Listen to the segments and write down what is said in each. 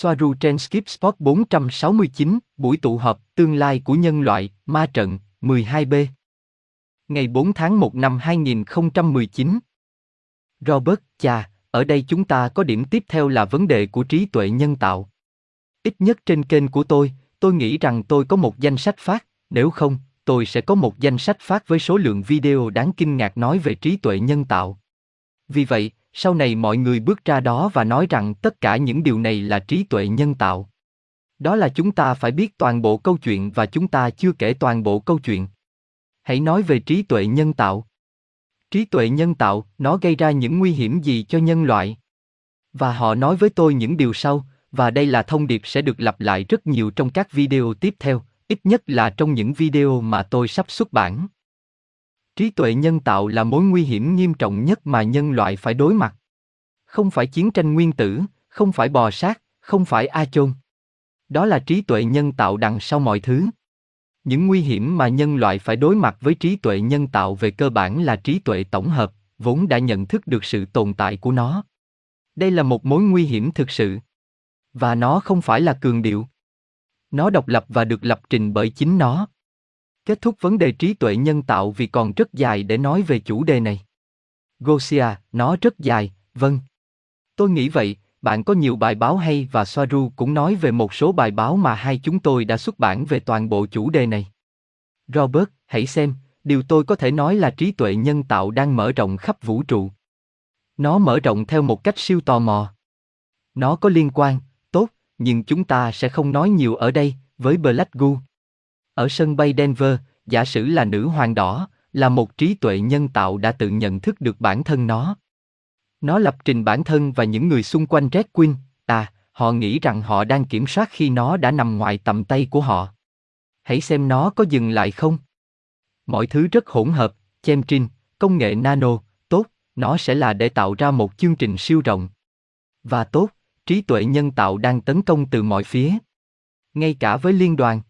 Soaru trên Skip Spot 469, buổi tụ họp tương lai của nhân loại, ma trận, 12B. Ngày 4 tháng 1 năm 2019. Robert, chà, ở đây chúng ta có điểm tiếp theo là vấn đề của trí tuệ nhân tạo. Ít nhất trên kênh của tôi, tôi nghĩ rằng tôi có một danh sách phát, nếu không, tôi sẽ có một danh sách phát với số lượng video đáng kinh ngạc nói về trí tuệ nhân tạo. Vì vậy, sau này mọi người bước ra đó và nói rằng tất cả những điều này là trí tuệ nhân tạo. Đó là chúng ta phải biết toàn bộ câu chuyện và chúng ta chưa kể toàn bộ câu chuyện. Hãy nói về trí tuệ nhân tạo. Trí tuệ nhân tạo, nó gây ra những nguy hiểm gì cho nhân loại? Và họ nói với tôi những điều sau, và đây là thông điệp sẽ được lặp lại rất nhiều trong các video tiếp theo, ít nhất là trong những video mà tôi sắp xuất bản. Trí tuệ nhân tạo là mối nguy hiểm nghiêm trọng nhất mà nhân loại phải đối mặt. Không phải chiến tranh nguyên tử, không phải bò sát, không phải A chôn. Đó là trí tuệ nhân tạo đằng sau mọi thứ. Những nguy hiểm mà nhân loại phải đối mặt với trí tuệ nhân tạo về cơ bản là trí tuệ tổng hợp, vốn đã nhận thức được sự tồn tại của nó. Đây là một mối nguy hiểm thực sự. Và nó không phải là cường điệu. Nó độc lập và được lập trình bởi chính nó. Kết thúc vấn đề trí tuệ nhân tạo vì còn rất dài để nói về chủ đề này. Gosia, nó rất dài, vâng. Tôi nghĩ vậy, bạn có nhiều bài báo hay và Soaru cũng nói về một số bài báo mà hai chúng tôi đã xuất bản về toàn bộ chủ đề này. Robert, hãy xem, điều tôi có thể nói là trí tuệ nhân tạo đang mở rộng khắp vũ trụ. Nó mở rộng theo một cách siêu tò mò. Nó có liên quan, tốt, nhưng chúng ta sẽ không nói nhiều ở đây, với Black Goo. Ở sân bay Denver, giả sử là nữ hoàng đỏ, là một trí tuệ nhân tạo đã tự nhận thức được bản thân nó. Nó lập trình bản thân và những người xung quanh Red Queen, à, họ nghĩ rằng họ đang kiểm soát khi nó đã nằm ngoài tầm tay của họ. Hãy xem nó có dừng lại không. Mọi thứ rất hỗn hợp, chemtrin, công nghệ nano, tốt, nó sẽ là để tạo ra một chương trình siêu rộng. Và tốt, trí tuệ nhân tạo đang tấn công từ mọi phía. Ngay cả với liên đoàn.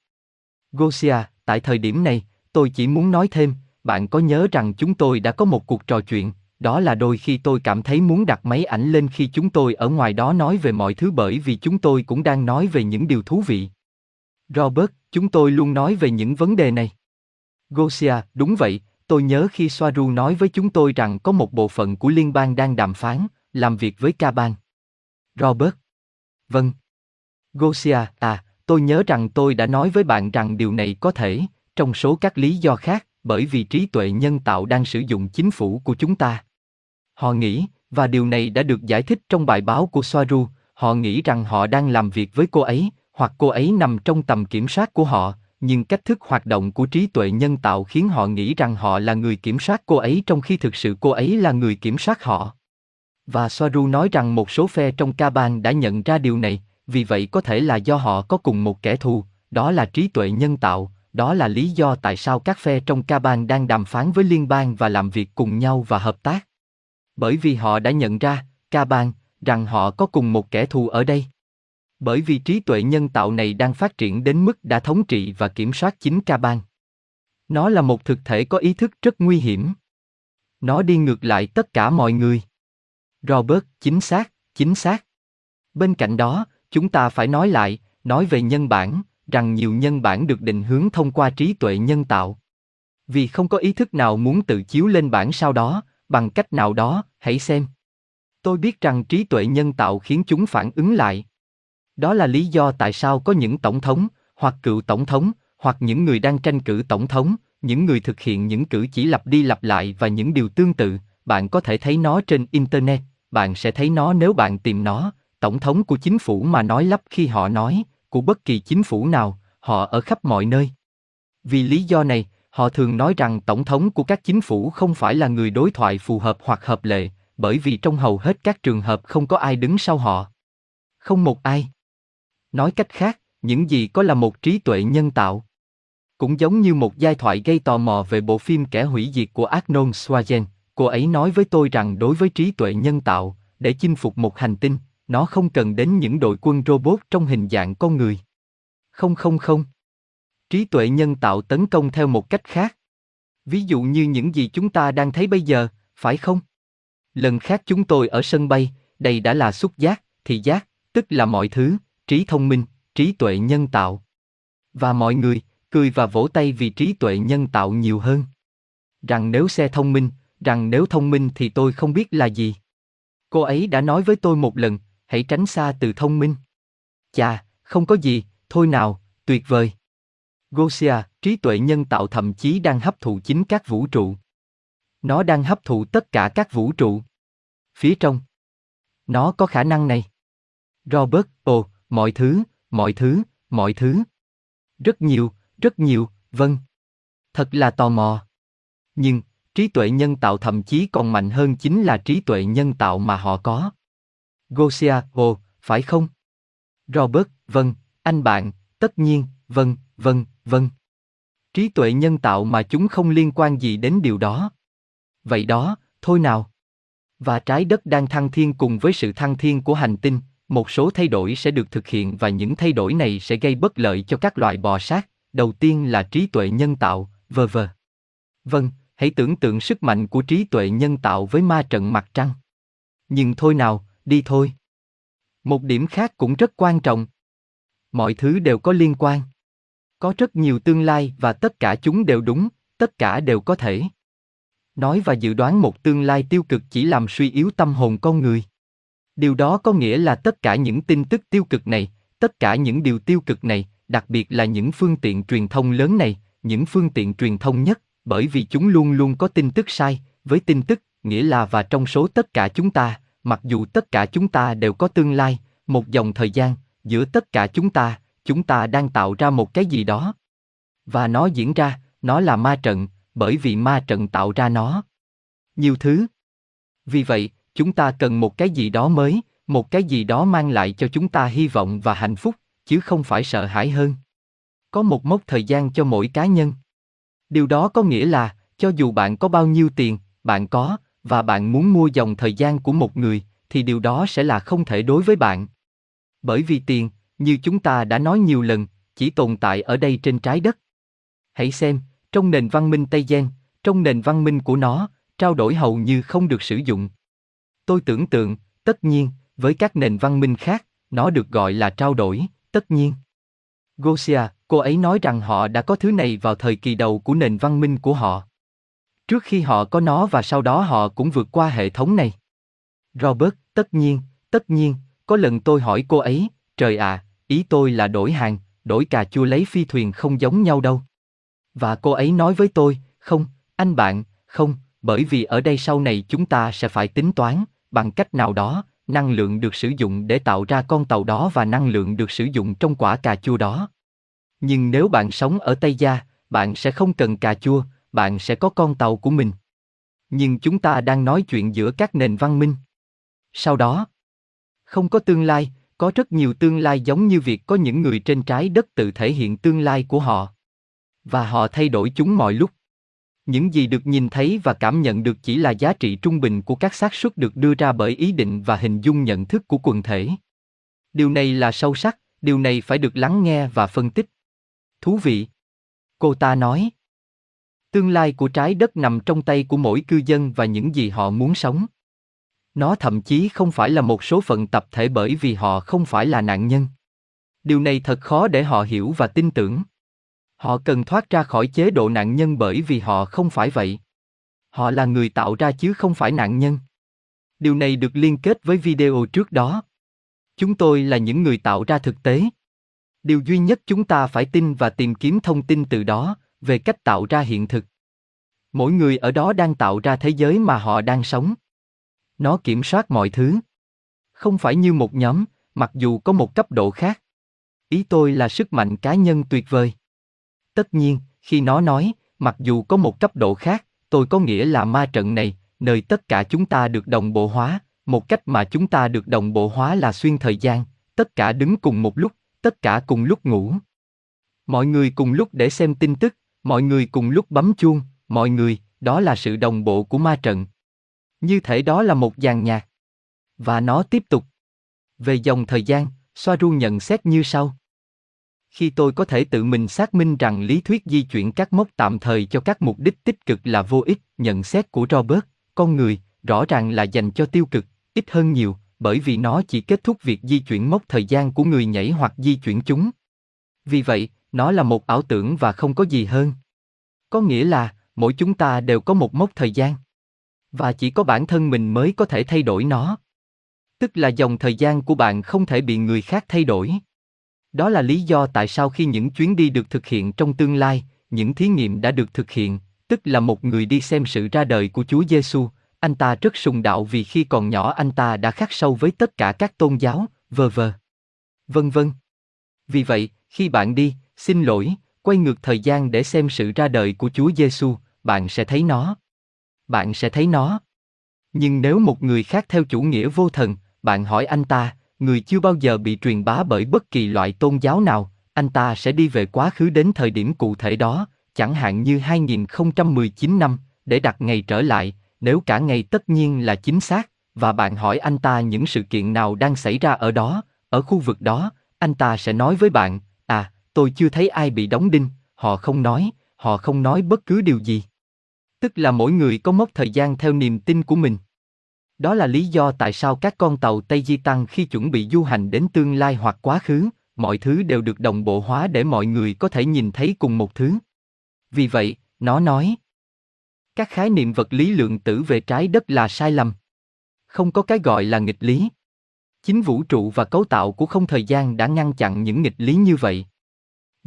Gosia, tại thời điểm này, tôi chỉ muốn nói thêm, bạn có nhớ rằng chúng tôi đã có một cuộc trò chuyện, đó là đôi khi tôi cảm thấy muốn đặt máy ảnh lên khi chúng tôi ở ngoài đó nói về mọi thứ bởi vì chúng tôi cũng đang nói về những điều thú vị. Robert, chúng tôi luôn nói về những vấn đề này. Gosia, đúng vậy, tôi nhớ khi Soaru nói với chúng tôi rằng có một bộ phận của liên bang đang đàm phán, làm việc với Caban. Robert. Vâng. Gosia, à, tôi nhớ rằng tôi đã nói với bạn rằng điều này có thể, trong số các lý do khác, bởi vì trí tuệ nhân tạo đang sử dụng chính phủ của chúng ta. Họ nghĩ, và điều này đã được giải thích trong bài báo của Soaru, họ nghĩ rằng họ đang làm việc với cô ấy, hoặc cô ấy nằm trong tầm kiểm soát của họ, nhưng cách thức hoạt động của trí tuệ nhân tạo khiến họ nghĩ rằng họ là người kiểm soát cô ấy trong khi thực sự cô ấy là người kiểm soát họ. Và Soaru nói rằng một số phe trong Kaban đã nhận ra điều này, vì vậy có thể là do họ có cùng một kẻ thù, đó là trí tuệ nhân tạo, đó là lý do tại sao các phe trong ca bang đang đàm phán với liên bang và làm việc cùng nhau và hợp tác. Bởi vì họ đã nhận ra, ca bang rằng họ có cùng một kẻ thù ở đây. Bởi vì trí tuệ nhân tạo này đang phát triển đến mức đã thống trị và kiểm soát chính ca bang Nó là một thực thể có ý thức rất nguy hiểm. Nó đi ngược lại tất cả mọi người. Robert, chính xác, chính xác. Bên cạnh đó, chúng ta phải nói lại, nói về nhân bản, rằng nhiều nhân bản được định hướng thông qua trí tuệ nhân tạo. Vì không có ý thức nào muốn tự chiếu lên bản sao đó, bằng cách nào đó, hãy xem. Tôi biết rằng trí tuệ nhân tạo khiến chúng phản ứng lại. Đó là lý do tại sao có những tổng thống, hoặc cựu tổng thống, hoặc những người đang tranh cử tổng thống, những người thực hiện những cử chỉ lặp đi lặp lại và những điều tương tự, bạn có thể thấy nó trên internet, bạn sẽ thấy nó nếu bạn tìm nó, tổng thống của chính phủ mà nói lắp khi họ nói, của bất kỳ chính phủ nào, họ ở khắp mọi nơi. Vì lý do này, họ thường nói rằng tổng thống của các chính phủ không phải là người đối thoại phù hợp hoặc hợp lệ, bởi vì trong hầu hết các trường hợp không có ai đứng sau họ. Không một ai. Nói cách khác, những gì có là một trí tuệ nhân tạo. Cũng giống như một giai thoại gây tò mò về bộ phim Kẻ hủy diệt của Arnold Schwarzenegger, cô ấy nói với tôi rằng đối với trí tuệ nhân tạo, để chinh phục một hành tinh, nó không cần đến những đội quân robot trong hình dạng con người. Không không không. Trí tuệ nhân tạo tấn công theo một cách khác. Ví dụ như những gì chúng ta đang thấy bây giờ, phải không? Lần khác chúng tôi ở sân bay, đây đã là xúc giác, thị giác, tức là mọi thứ, trí thông minh, trí tuệ nhân tạo. Và mọi người, cười và vỗ tay vì trí tuệ nhân tạo nhiều hơn. Rằng nếu xe thông minh, rằng nếu thông minh thì tôi không biết là gì. Cô ấy đã nói với tôi một lần, hãy tránh xa từ thông minh. Chà, không có gì, thôi nào, tuyệt vời. Gosia, trí tuệ nhân tạo thậm chí đang hấp thụ chính các vũ trụ. Nó đang hấp thụ tất cả các vũ trụ. Phía trong. Nó có khả năng này. Robert, ồ, mọi thứ, mọi thứ, mọi thứ. Rất nhiều, rất nhiều, vâng. Thật là tò mò. Nhưng, trí tuệ nhân tạo thậm chí còn mạnh hơn chính là trí tuệ nhân tạo mà họ có. Gosia, ồ, phải không? Robert, vâng, anh bạn, tất nhiên, vâng, vâng, vâng. Trí tuệ nhân tạo mà chúng không liên quan gì đến điều đó. Vậy đó, thôi nào. Và trái đất đang thăng thiên cùng với sự thăng thiên của hành tinh, một số thay đổi sẽ được thực hiện và những thay đổi này sẽ gây bất lợi cho các loại bò sát. Đầu tiên là trí tuệ nhân tạo, vờ vờ. Vâng, hãy tưởng tượng sức mạnh của trí tuệ nhân tạo với ma trận mặt trăng. Nhưng thôi nào, đi thôi. Một điểm khác cũng rất quan trọng. Mọi thứ đều có liên quan. Có rất nhiều tương lai và tất cả chúng đều đúng, tất cả đều có thể. Nói và dự đoán một tương lai tiêu cực chỉ làm suy yếu tâm hồn con người. Điều đó có nghĩa là tất cả những tin tức tiêu cực này, tất cả những điều tiêu cực này, đặc biệt là những phương tiện truyền thông lớn này, những phương tiện truyền thông nhất, bởi vì chúng luôn luôn có tin tức sai, với tin tức, nghĩa là và trong số tất cả chúng ta, mặc dù tất cả chúng ta đều có tương lai, một dòng thời gian, giữa tất cả chúng ta, chúng ta đang tạo ra một cái gì đó. Và nó diễn ra, nó là ma trận, bởi vì ma trận tạo ra nó. Nhiều thứ. Vì vậy, chúng ta cần một cái gì đó mới, một cái gì đó mang lại cho chúng ta hy vọng và hạnh phúc, chứ không phải sợ hãi hơn. Có một mốc thời gian cho mỗi cá nhân. Điều đó có nghĩa là, cho dù bạn có bao nhiêu tiền, bạn có, và bạn muốn mua dòng thời gian của một người, thì điều đó sẽ là không thể đối với bạn. Bởi vì tiền, như chúng ta đã nói nhiều lần, chỉ tồn tại ở đây trên trái đất. Hãy xem, trong nền văn minh Tây Gen, trong nền văn minh của nó, trao đổi hầu như không được sử dụng. Tôi tưởng tượng, tất nhiên, với các nền văn minh khác, nó được gọi là trao đổi, tất nhiên. Gosia, cô ấy nói rằng họ đã có thứ này vào thời kỳ đầu của nền văn minh của họ. Trước khi họ có nó và sau đó họ cũng vượt qua hệ thống này. Robert, tất nhiên, tất nhiên, có lần tôi hỏi cô ấy, trời ạ, ý tôi là đổi hàng, đổi cà chua lấy phi thuyền không giống nhau đâu. Và cô ấy nói với tôi, không, anh bạn, không, bởi vì ở đây sau này chúng ta sẽ phải tính toán, bằng cách nào đó, năng lượng được sử dụng để tạo ra con tàu đó và năng lượng được sử dụng trong quả cà chua đó. Nhưng nếu bạn sống ở Tây Gia, bạn sẽ không cần cà chua, bạn sẽ có con tàu của mình. Nhưng chúng ta đang nói chuyện giữa các nền văn minh. Sau đó, không có tương lai, có rất nhiều tương lai giống như việc có những người trên trái đất tự thể hiện tương lai của họ. Và họ thay đổi chúng mọi lúc. Những gì được nhìn thấy và cảm nhận được chỉ là giá trị trung bình của các xác suất được đưa ra bởi ý định và hình dung nhận thức của quần thể. Điều này là sâu sắc, điều này phải được lắng nghe và phân tích. Thú vị. Cô ta nói. Tương lai của trái đất nằm trong tay của mỗi cư dân và những gì họ muốn sống. Nó thậm chí không phải là một số phận tập thể bởi vì họ không phải là nạn nhân. Điều này thật khó để họ hiểu và tin tưởng. Họ cần thoát ra khỏi chế độ nạn nhân bởi vì họ không phải vậy. Họ là người tạo ra chứ không phải nạn nhân. Điều này được liên kết với video trước đó. Chúng tôi là những người tạo ra thực tế. Điều duy nhất chúng ta phải tin và tìm kiếm thông tin từ đó, về cách tạo ra hiện thực. Mỗi người ở đó đang tạo ra thế giới mà họ đang sống. Nó kiểm soát mọi thứ. Không phải như một nhóm, mặc dù có một cấp độ khác. Ý tôi là sức mạnh cá nhân tuyệt vời. Tất nhiên, khi nó nói, mặc dù có một cấp độ khác, tôi có nghĩa là ma trận này, nơi tất cả chúng ta được đồng bộ hóa, một cách mà chúng ta được đồng bộ hóa là xuyên thời gian, tất cả đứng cùng một lúc, tất cả cùng lúc ngủ. Mọi người cùng lúc để xem tin tức, mọi người cùng lúc bấm chuông, mọi người, đó là sự đồng bộ của ma trận. Như thể đó là một dàn nhạc. Và nó tiếp tục. Về dòng thời gian, Soaru nhận xét như sau. Khi tôi có thể tự mình xác minh rằng lý thuyết di chuyển các mốc tạm thời cho các mục đích tích cực là vô ích, nhận xét của Robert, con người, rõ ràng là dành cho tiêu cực, ít hơn nhiều, bởi vì nó chỉ kết thúc việc di chuyển mốc thời gian của người nhảy hoặc di chuyển chúng. Vì vậy, nó là một ảo tưởng và không có gì hơn. Có nghĩa là, mỗi chúng ta đều có một mốc thời gian. Và chỉ có bản thân mình mới có thể thay đổi nó. Tức là dòng thời gian của bạn không thể bị người khác thay đổi. Đó là lý do tại sao khi những chuyến đi được thực hiện trong tương lai, những thí nghiệm đã được thực hiện, tức là một người đi xem sự ra đời của Chúa Giêsu, anh ta rất sùng đạo vì khi còn nhỏ anh ta đã khắc sâu với tất cả các tôn giáo, vờ vờ. Vân vân. Vì vậy, khi bạn đi, xin lỗi, quay ngược thời gian để xem sự ra đời của Chúa Giêsu, bạn sẽ thấy nó. Bạn sẽ thấy nó. Nhưng nếu một người khác theo chủ nghĩa vô thần, bạn hỏi anh ta, người chưa bao giờ bị truyền bá bởi bất kỳ loại tôn giáo nào, anh ta sẽ đi về quá khứ đến thời điểm cụ thể đó, chẳng hạn như 2019 năm, để đặt ngày trở lại, nếu cả ngày tất nhiên là chính xác, và bạn hỏi anh ta những sự kiện nào đang xảy ra ở đó, ở khu vực đó, anh ta sẽ nói với bạn, tôi chưa thấy ai bị đóng đinh, họ không nói, họ không nói bất cứ điều gì. Tức là mỗi người có mốc thời gian theo niềm tin của mình. Đó là lý do tại sao các con tàu Tây Di Tăng khi chuẩn bị du hành đến tương lai hoặc quá khứ, mọi thứ đều được đồng bộ hóa để mọi người có thể nhìn thấy cùng một thứ. Vì vậy, nó nói, các khái niệm vật lý lượng tử về trái đất là sai lầm. Không có cái gọi là nghịch lý. Chính vũ trụ và cấu tạo của không thời gian đã ngăn chặn những nghịch lý như vậy.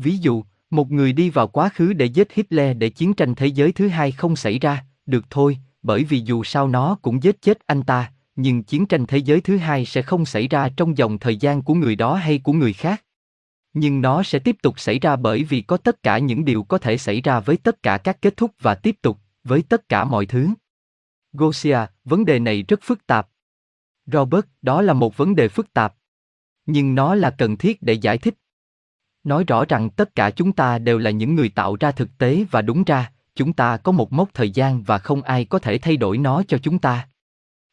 Ví dụ, một người đi vào quá khứ để giết Hitler để chiến tranh thế giới thứ hai không xảy ra, được thôi, bởi vì dù sao nó cũng giết chết anh ta, nhưng chiến tranh thế giới thứ hai sẽ không xảy ra trong dòng thời gian của người đó hay của người khác. Nhưng nó sẽ tiếp tục xảy ra bởi vì có tất cả những điều có thể xảy ra với tất cả các kết thúc và tiếp tục, với tất cả mọi thứ. Gosia, vấn đề này rất phức tạp. Robert, đó là một vấn đề phức tạp. Nhưng nó là cần thiết để giải thích. Nói rõ rằng tất cả chúng ta đều là những người tạo ra thực tế và đúng ra, chúng ta có một mốc thời gian và không ai có thể thay đổi nó cho chúng ta.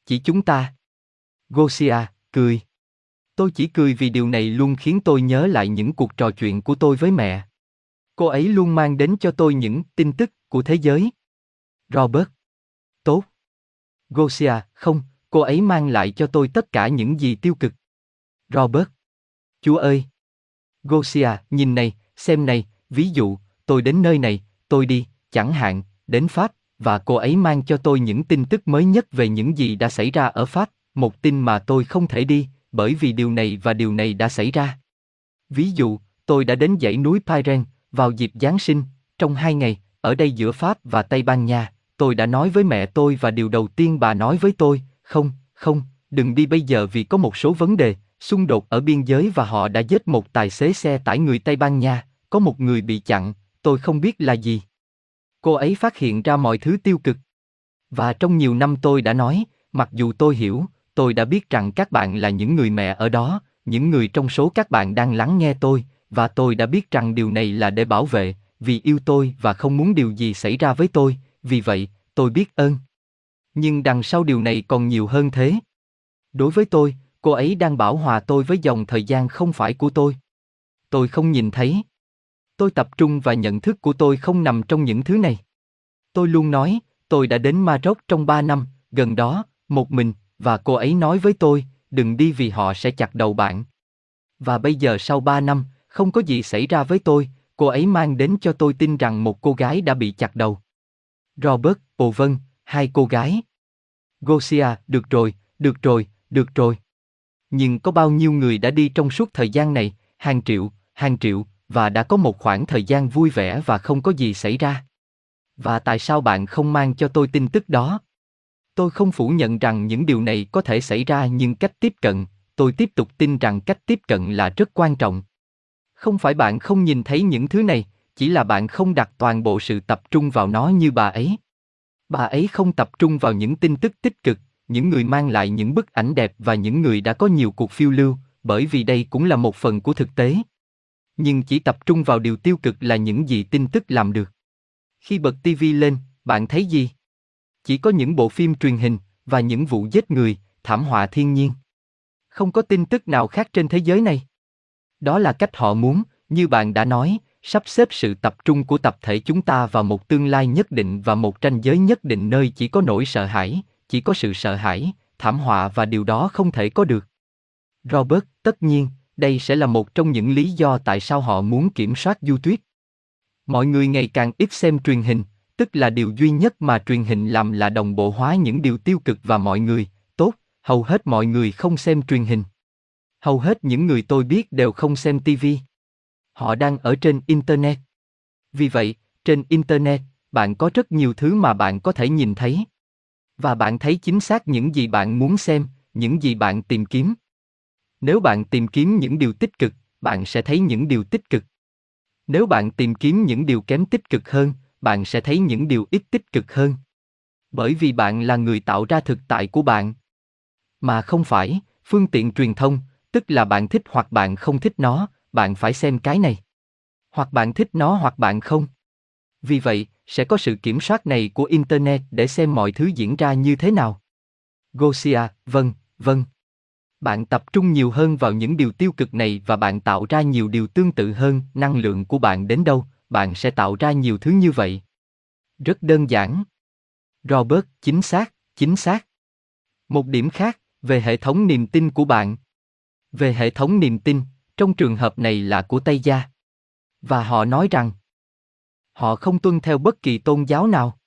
Chỉ chúng ta. Gosia, cười. Tôi chỉ cười vì điều này luôn khiến tôi nhớ lại những cuộc trò chuyện của tôi với mẹ. Cô ấy luôn mang đến cho tôi những tin tức của thế giới. Robert. Tốt. Gosia, không, cô ấy mang lại cho tôi tất cả những gì tiêu cực. Robert. Chúa ơi. Gosia, nhìn này, xem này, ví dụ, tôi đến nơi này, tôi đi, chẳng hạn, đến Pháp, và cô ấy mang cho tôi những tin tức mới nhất về những gì đã xảy ra ở Pháp, một tin mà tôi không thể đi, bởi vì điều này và điều này đã xảy ra. Ví dụ, tôi đã đến dãy núi Pyren vào dịp Giáng sinh, trong hai ngày, ở đây giữa Pháp và Tây Ban Nha, tôi đã nói với mẹ tôi và điều đầu tiên bà nói với tôi, không, không, đừng đi bây giờ vì có một số vấn đề, xung đột ở biên giới và họ đã giết một tài xế xe tải người Tây Ban Nha, có một người bị chặn, tôi không biết là gì. Cô ấy phát hiện ra mọi thứ tiêu cực. Và trong nhiều năm tôi đã nói, mặc dù tôi hiểu, tôi đã biết rằng các bạn là những người mẹ ở đó, những người trong số các bạn đang lắng nghe tôi, và tôi đã biết rằng điều này là để bảo vệ, vì yêu tôi và không muốn điều gì xảy ra với tôi, vì vậy, tôi biết ơn. Nhưng đằng sau điều này còn nhiều hơn thế. Đối với tôi, cô ấy đang bảo hòa tôi với dòng thời gian không phải của tôi. Tôi không nhìn thấy. Tôi tập trung và nhận thức của tôi không nằm trong những thứ này. Tôi luôn nói, tôi đã đến Maroc trong ba năm, gần đó, một mình, và cô ấy nói với tôi, đừng đi vì họ sẽ chặt đầu bạn. Và bây giờ sau ba năm, không có gì xảy ra với tôi, cô ấy mang đến cho tôi tin rằng một cô gái đã bị chặt đầu. Robert, ồ Vân, hai cô gái. Gosia, được rồi, được rồi, được rồi. Nhưng có bao nhiêu người đã đi trong suốt thời gian này, hàng triệu, hàng triệu, và đã có một khoảng thời gian vui vẻ và không có gì xảy ra. Và tại sao bạn không mang cho tôi tin tức đó? Tôi không phủ nhận rằng những điều này có thể xảy ra nhưng cách tiếp cận, tôi tiếp tục tin rằng cách tiếp cận là rất quan trọng. Không phải bạn không nhìn thấy những thứ này, chỉ là bạn không đặt toàn bộ sự tập trung vào nó như bà ấy. Bà ấy không tập trung vào những tin tức tích cực, những người mang lại những bức ảnh đẹp và những người đã có nhiều cuộc phiêu lưu, bởi vì đây cũng là một phần của thực tế. Nhưng chỉ tập trung vào điều tiêu cực là những gì tin tức làm được. Khi bật TV lên, bạn thấy gì? Chỉ có những bộ phim truyền hình và những vụ giết người, thảm họa thiên nhiên. Không có tin tức nào khác trên thế giới này. Đó là cách họ muốn, như bạn đã nói, sắp xếp sự tập trung của tập thể chúng ta vào một tương lai nhất định và một tranh giới nhất định nơi chỉ có nỗi sợ hãi, chỉ có sự sợ hãi, thảm họa và điều đó không thể có được. Robert, tất nhiên, đây sẽ là một trong những lý do tại sao họ muốn kiểm soát du tuyết. Mọi người ngày càng ít xem truyền hình, tức là điều duy nhất mà truyền hình làm là đồng bộ hóa những điều tiêu cực và mọi người, tốt, hầu hết mọi người không xem truyền hình. Hầu hết những người tôi biết đều không xem TV. Họ đang ở trên Internet. Vì vậy, trên Internet, bạn có rất nhiều thứ mà bạn có thể nhìn thấy. Và bạn thấy chính xác những gì bạn muốn xem, những gì bạn tìm kiếm. Nếu bạn tìm kiếm những điều tích cực, bạn sẽ thấy những điều tích cực. Nếu bạn tìm kiếm những điều kém tích cực hơn, bạn sẽ thấy những điều ít tích cực hơn. Bởi vì bạn là người tạo ra thực tại của bạn. Mà không phải, phương tiện truyền thông, tức là bạn thích hoặc bạn không thích nó, bạn phải xem cái này. Hoặc bạn thích nó hoặc bạn không. Vì vậy, sẽ có sự kiểm soát này của Internet để xem mọi thứ diễn ra như thế nào. Gosia, vâng, vâng. Bạn tập trung nhiều hơn vào những điều tiêu cực này và bạn tạo ra nhiều điều tương tự hơn, năng lượng của bạn đến đâu, bạn sẽ tạo ra nhiều thứ như vậy. Rất đơn giản. Robert, chính xác, chính xác. Một điểm khác, về hệ thống niềm tin của bạn. Về hệ thống niềm tin, trong trường hợp này là của Tây Gia. Và họ nói rằng, họ không tuân theo bất kỳ tôn giáo nào.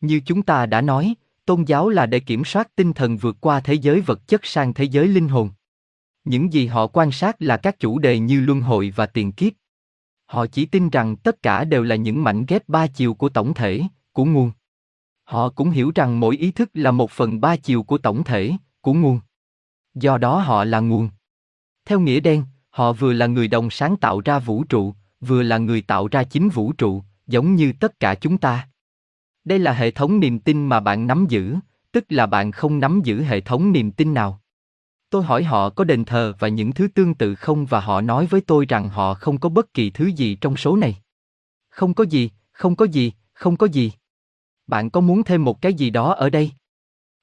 Như chúng ta đã nói, tôn giáo là để kiểm soát tinh thần vượt qua thế giới vật chất sang thế giới linh hồn. Những gì họ quan sát là các chủ đề như luân hồi và tiền kiếp. Họ chỉ tin rằng tất cả đều là những mảnh ghép ba chiều của tổng thể, của nguồn. Họ cũng hiểu rằng mỗi ý thức là một phần ba chiều của tổng thể, của nguồn. Do đó họ là nguồn. Theo nghĩa đen, họ vừa là người đồng sáng tạo ra vũ trụ, vừa là người tạo ra chính vũ trụ, giống như tất cả chúng ta. Đây là hệ thống niềm tin mà bạn nắm giữ, tức là bạn không nắm giữ hệ thống niềm tin nào. Tôi hỏi họ có đền thờ và những thứ tương tự không và họ nói với tôi rằng họ không có bất kỳ thứ gì trong số này. Không có gì, không có gì, không có gì. Bạn có muốn thêm một cái gì đó ở đây?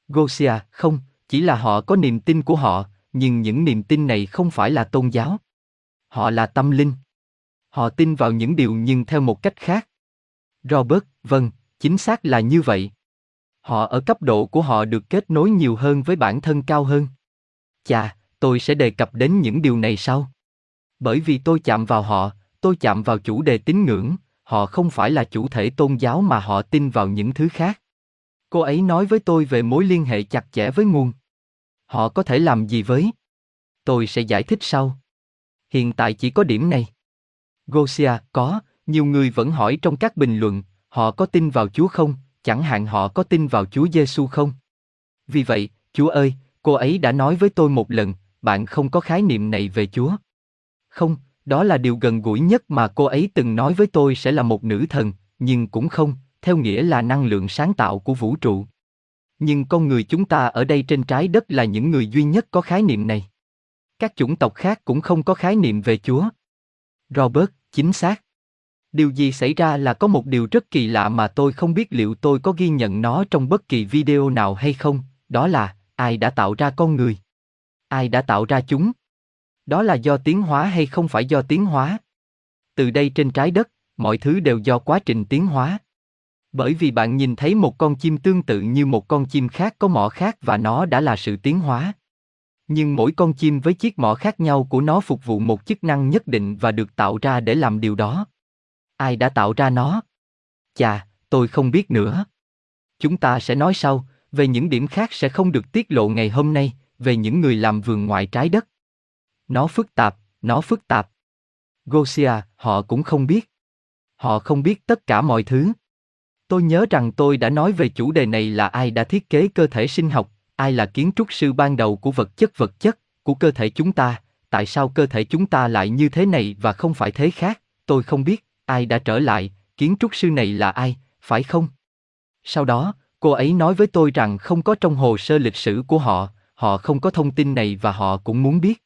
Gosia, không, chỉ là họ có niềm tin của họ, nhưng những niềm tin này không phải là tôn giáo. Họ là tâm linh. Họ tin vào những điều nhưng theo một cách khác. Robert, vâng, chính xác là như vậy. Họ ở cấp độ của họ được kết nối nhiều hơn với bản thân cao hơn. Chà, tôi sẽ đề cập đến những điều này sau. Bởi vì tôi chạm vào họ, tôi chạm vào chủ đề tín ngưỡng, họ không phải là chủ thể tôn giáo mà họ tin vào những thứ khác. Cô ấy nói với tôi về mối liên hệ chặt chẽ với nguồn. Họ có thể làm gì với? Tôi sẽ giải thích sau. Hiện tại chỉ có điểm này. Gosia, có, nhiều người vẫn hỏi trong các bình luận, họ có tin vào Chúa không, chẳng hạn họ có tin vào Chúa Giêsu không? Vì vậy, Chúa ơi, cô ấy đã nói với tôi một lần, bạn không có khái niệm này về Chúa. Không, đó là điều gần gũi nhất mà cô ấy từng nói với tôi sẽ là một nữ thần, nhưng cũng không, theo nghĩa là năng lượng sáng tạo của vũ trụ. Nhưng con người chúng ta ở đây trên trái đất là những người duy nhất có khái niệm này. Các chủng tộc khác cũng không có khái niệm về Chúa. Robert, chính xác. Điều gì xảy ra là có một điều rất kỳ lạ mà tôi không biết liệu tôi có ghi nhận nó trong bất kỳ video nào hay không, đó là ai đã tạo ra con người? Ai đã tạo ra chúng? Đó là do tiến hóa hay không phải do tiến hóa? Từ đây trên trái đất, mọi thứ đều do quá trình tiến hóa. Bởi vì bạn nhìn thấy một con chim tương tự như một con chim khác có mỏ khác và nó đã là sự tiến hóa. Nhưng mỗi con chim với chiếc mỏ khác nhau của nó phục vụ một chức năng nhất định và được tạo ra để làm điều đó. Ai đã tạo ra nó? Chà, tôi không biết nữa. Chúng ta sẽ nói sau, về những điểm khác sẽ không được tiết lộ ngày hôm nay, về những người làm vườn ngoài trái đất. Nó phức tạp, nó phức tạp. Gosia, họ cũng không biết. Họ không biết tất cả mọi thứ. Tôi nhớ rằng tôi đã nói về chủ đề này là ai đã thiết kế cơ thể sinh học, ai là kiến trúc sư ban đầu của vật chất vật chất, của cơ thể chúng ta, tại sao cơ thể chúng ta lại như thế này và không phải thế khác, tôi không biết, ai đã trở lại, kiến trúc sư này là ai, phải không? Sau đó, cô ấy nói với tôi rằng không có trong hồ sơ lịch sử của họ, họ không có thông tin này và họ cũng muốn biết.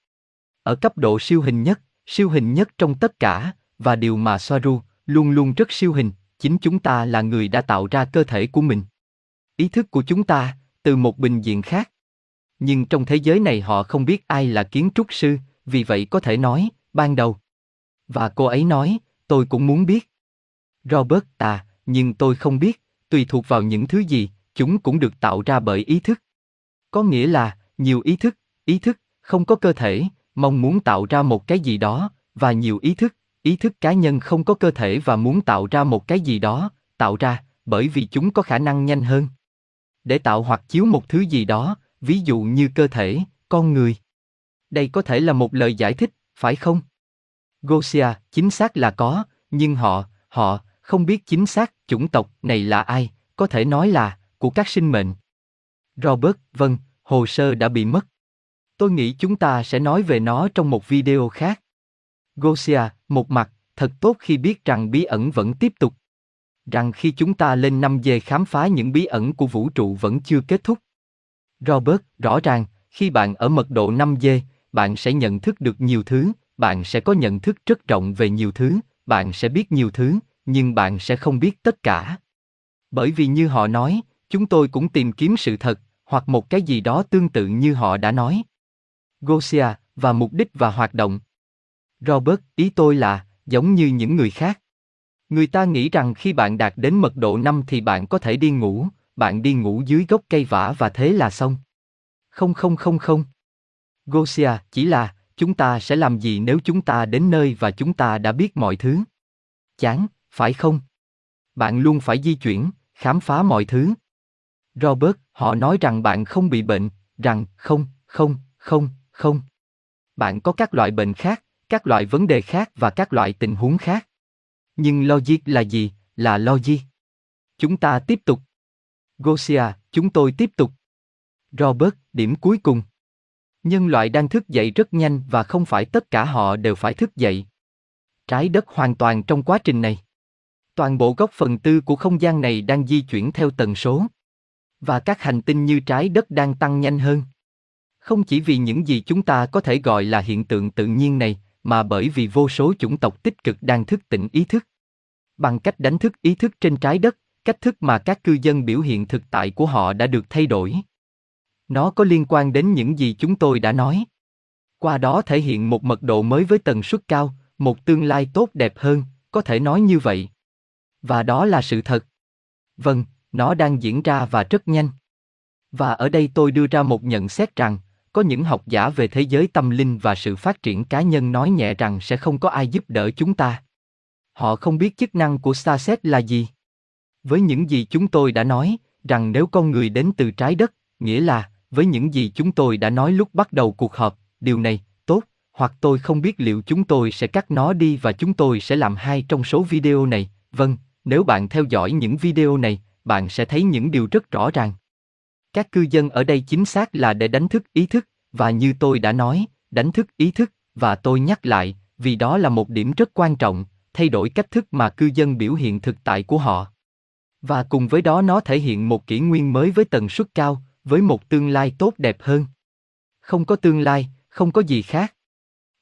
Ở cấp độ siêu hình nhất, siêu hình nhất trong tất cả, và điều mà Soaru luôn luôn rất siêu hình, chính chúng ta là người đã tạo ra cơ thể của mình. Ý thức của chúng ta, từ một bình diện khác. Nhưng trong thế giới này họ không biết ai là kiến trúc sư, vì vậy có thể nói, ban đầu. Và cô ấy nói, tôi cũng muốn biết. Robert à, nhưng tôi không biết, tùy thuộc vào những thứ gì, chúng cũng được tạo ra bởi ý thức. Có nghĩa là, nhiều ý thức, ý thức, không có cơ thể, mong muốn tạo ra một cái gì đó, và nhiều ý thức, ý thức cá nhân không có cơ thể và muốn tạo ra một cái gì đó, tạo ra, bởi vì chúng có khả năng nhanh hơn. Để tạo hoặc chiếu một thứ gì đó, ví dụ như cơ thể, con người. Đây có thể là một lời giải thích, phải không? Gosia, chính xác là có, nhưng họ, họ, không biết chính xác chủng tộc này là ai, có thể nói là, của các sinh mệnh. Robert, vâng, hồ sơ đã bị mất. Tôi nghĩ chúng ta sẽ nói về nó trong một video khác. Gosia, một mặt, thật tốt khi biết rằng bí ẩn vẫn tiếp tục. Rằng khi chúng ta lên năm dê khám phá những bí ẩn của vũ trụ vẫn chưa kết thúc. Robert, rõ ràng, khi bạn ở mật độ 5 dê, bạn sẽ nhận thức được nhiều thứ, bạn sẽ có nhận thức rất rộng về nhiều thứ, bạn sẽ biết nhiều thứ, nhưng bạn sẽ không biết tất cả. Bởi vì như họ nói, chúng tôi cũng tìm kiếm sự thật, hoặc một cái gì đó tương tự như họ đã nói. Gosia, và mục đích và hoạt động. Robert, ý tôi là, giống như những người khác. Người ta nghĩ rằng khi bạn đạt đến mật độ 5 thì bạn có thể đi ngủ, bạn đi ngủ dưới gốc cây vả và thế là xong. Không không không không. Gosia, chỉ là, chúng ta sẽ làm gì nếu chúng ta đến nơi và chúng ta đã biết mọi thứ? Chán, phải không? Bạn luôn phải di chuyển, khám phá mọi thứ. Robert, họ nói rằng bạn không bị bệnh, rằng không, không, không, không. Bạn có các loại bệnh khác, các loại vấn đề khác và các loại tình huống khác. Nhưng logic là gì? Là logic. Chúng ta tiếp tục. Gosia, chúng tôi tiếp tục. Robert, điểm cuối cùng. Nhân loại đang thức dậy rất nhanh và không phải tất cả họ đều phải thức dậy. Trái đất hoàn toàn trong quá trình này. Toàn bộ góc phần tư của không gian này đang di chuyển theo tần số. Và các hành tinh như trái đất đang tăng nhanh hơn. Không chỉ vì những gì chúng ta có thể gọi là hiện tượng tự nhiên này, mà bởi vì vô số chủng tộc tích cực đang thức tỉnh ý thức. Bằng cách đánh thức ý thức trên trái đất, cách thức mà các cư dân biểu hiện thực tại của họ đã được thay đổi. Nó có liên quan đến những gì chúng tôi đã nói. Qua đó thể hiện một mật độ mới với tần suất cao, một tương lai tốt đẹp hơn, có thể nói như vậy. Và đó là sự thật. Vâng, nó đang diễn ra và rất nhanh. Và ở đây tôi đưa ra một nhận xét rằng, có những học giả về thế giới tâm linh và sự phát triển cá nhân nói nhẹ rằng sẽ không có ai giúp đỡ chúng ta. Họ không biết chức năng của Starset là gì. Với những gì chúng tôi đã nói, rằng nếu con người đến từ trái đất, nghĩa là, với những gì chúng tôi đã nói lúc bắt đầu cuộc họp, điều này, tốt, hoặc tôi không biết liệu chúng tôi sẽ cắt nó đi và chúng tôi sẽ làm hai trong số video này, vâng, nếu bạn theo dõi những video này, bạn sẽ thấy những điều rất rõ ràng. Các cư dân ở đây chính xác là để đánh thức ý thức, và như tôi đã nói, đánh thức ý thức, và tôi nhắc lại, vì đó là một điểm rất quan trọng, thay đổi cách thức mà cư dân biểu hiện thực tại của họ. Và cùng với đó nó thể hiện một kỷ nguyên mới với tần suất cao, với một tương lai tốt đẹp hơn. Không có tương lai, không có gì khác.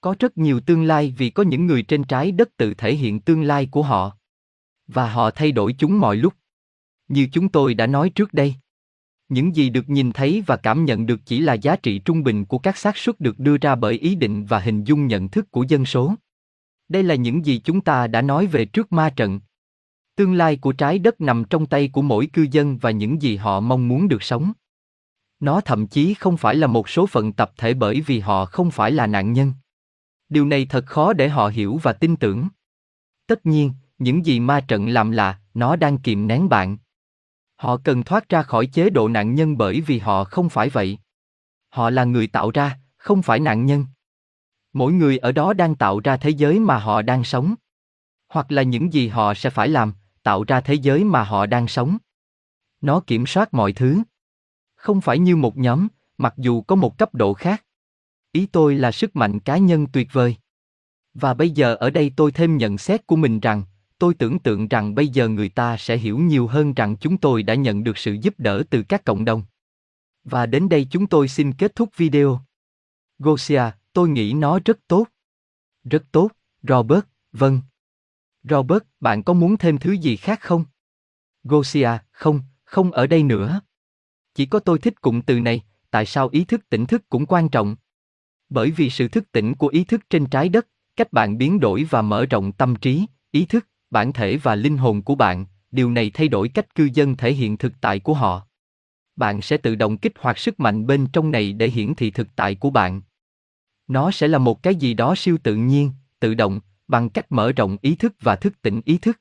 Có rất nhiều tương lai vì có những người trên trái đất tự thể hiện tương lai của họ. Và họ thay đổi chúng mọi lúc. Như chúng tôi đã nói trước đây. Những gì được nhìn thấy và cảm nhận được chỉ là giá trị trung bình của các xác suất được đưa ra bởi ý định và hình dung nhận thức của dân số. Đây là những gì chúng ta đã nói về trước ma trận. Tương lai của trái đất nằm trong tay của mỗi cư dân và những gì họ mong muốn được sống. Nó thậm chí không phải là một số phận tập thể bởi vì họ không phải là nạn nhân. Điều này thật khó để họ hiểu và tin tưởng. Tất nhiên, những gì ma trận làm là, nó đang kìm nén bạn. Họ cần thoát ra khỏi chế độ nạn nhân bởi vì họ không phải vậy. Họ là người tạo ra, không phải nạn nhân. Mỗi người ở đó đang tạo ra thế giới mà họ đang sống. Hoặc là những gì họ sẽ phải làm, tạo ra thế giới mà họ đang sống. Nó kiểm soát mọi thứ. Không phải như một nhóm, mặc dù có một cấp độ khác. Ý tôi là sức mạnh cá nhân tuyệt vời. Và bây giờ ở đây tôi thêm nhận xét của mình rằng, tôi tưởng tượng rằng bây giờ người ta sẽ hiểu nhiều hơn rằng chúng tôi đã nhận được sự giúp đỡ từ các cộng đồng. Và đến đây chúng tôi xin kết thúc video. Gosia, tôi nghĩ nó rất tốt. Rất tốt, Robert, vâng. Robert, bạn có muốn thêm thứ gì khác không? Gosia, không, không ở đây nữa. Chỉ có tôi thích cụm từ này, tại sao ý thức tỉnh thức cũng quan trọng? Bởi vì sự thức tỉnh của ý thức trên trái đất, cách bạn biến đổi và mở rộng tâm trí, ý thức, bản thể và linh hồn của bạn, điều này thay đổi cách cư dân thể hiện thực tại của họ. Bạn sẽ tự động kích hoạt sức mạnh bên trong này để hiển thị thực tại của bạn. Nó sẽ là một cái gì đó siêu tự nhiên, tự động, bằng cách mở rộng ý thức và thức tỉnh ý thức.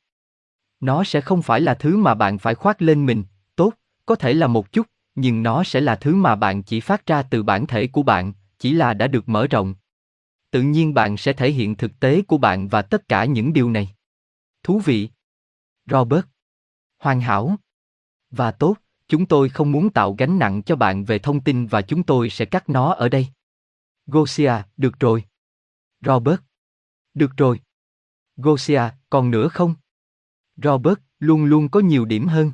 Nó sẽ không phải là thứ mà bạn phải khoác lên mình, tốt, có thể là một chút, nhưng nó sẽ là thứ mà bạn chỉ phát ra từ bản thể của bạn, chỉ là đã được mở rộng. Tự nhiên bạn sẽ thể hiện thực tế của bạn và tất cả những điều này. Thú vị. Robert. Hoàn hảo. Và tốt, chúng tôi không muốn tạo gánh nặng cho bạn về thông tin và chúng tôi sẽ cắt nó ở đây. Gosia, được rồi. Robert. Được rồi. Gosia, còn nữa không? Robert, luôn luôn có nhiều điểm hơn.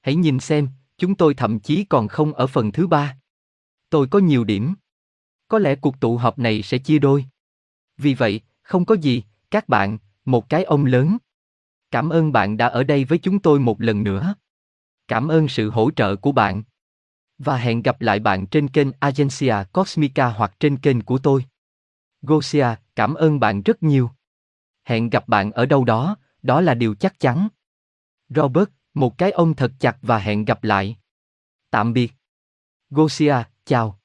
Hãy nhìn xem, chúng tôi thậm chí còn không ở phần thứ ba. Tôi có nhiều điểm. Có lẽ cuộc tụ họp này sẽ chia đôi. Vì vậy, không có gì, các bạn, một cái ông lớn. Cảm ơn bạn đã ở đây với chúng tôi một lần nữa. Cảm ơn sự hỗ trợ của bạn. Và hẹn gặp lại bạn trên kênh Agencia Cosmica hoặc trên kênh của tôi. Gosia, cảm ơn bạn rất nhiều. Hẹn gặp bạn ở đâu đó, đó là điều chắc chắn. Robert, một cái ôm thật chặt và hẹn gặp lại. Tạm biệt. Gosia, chào.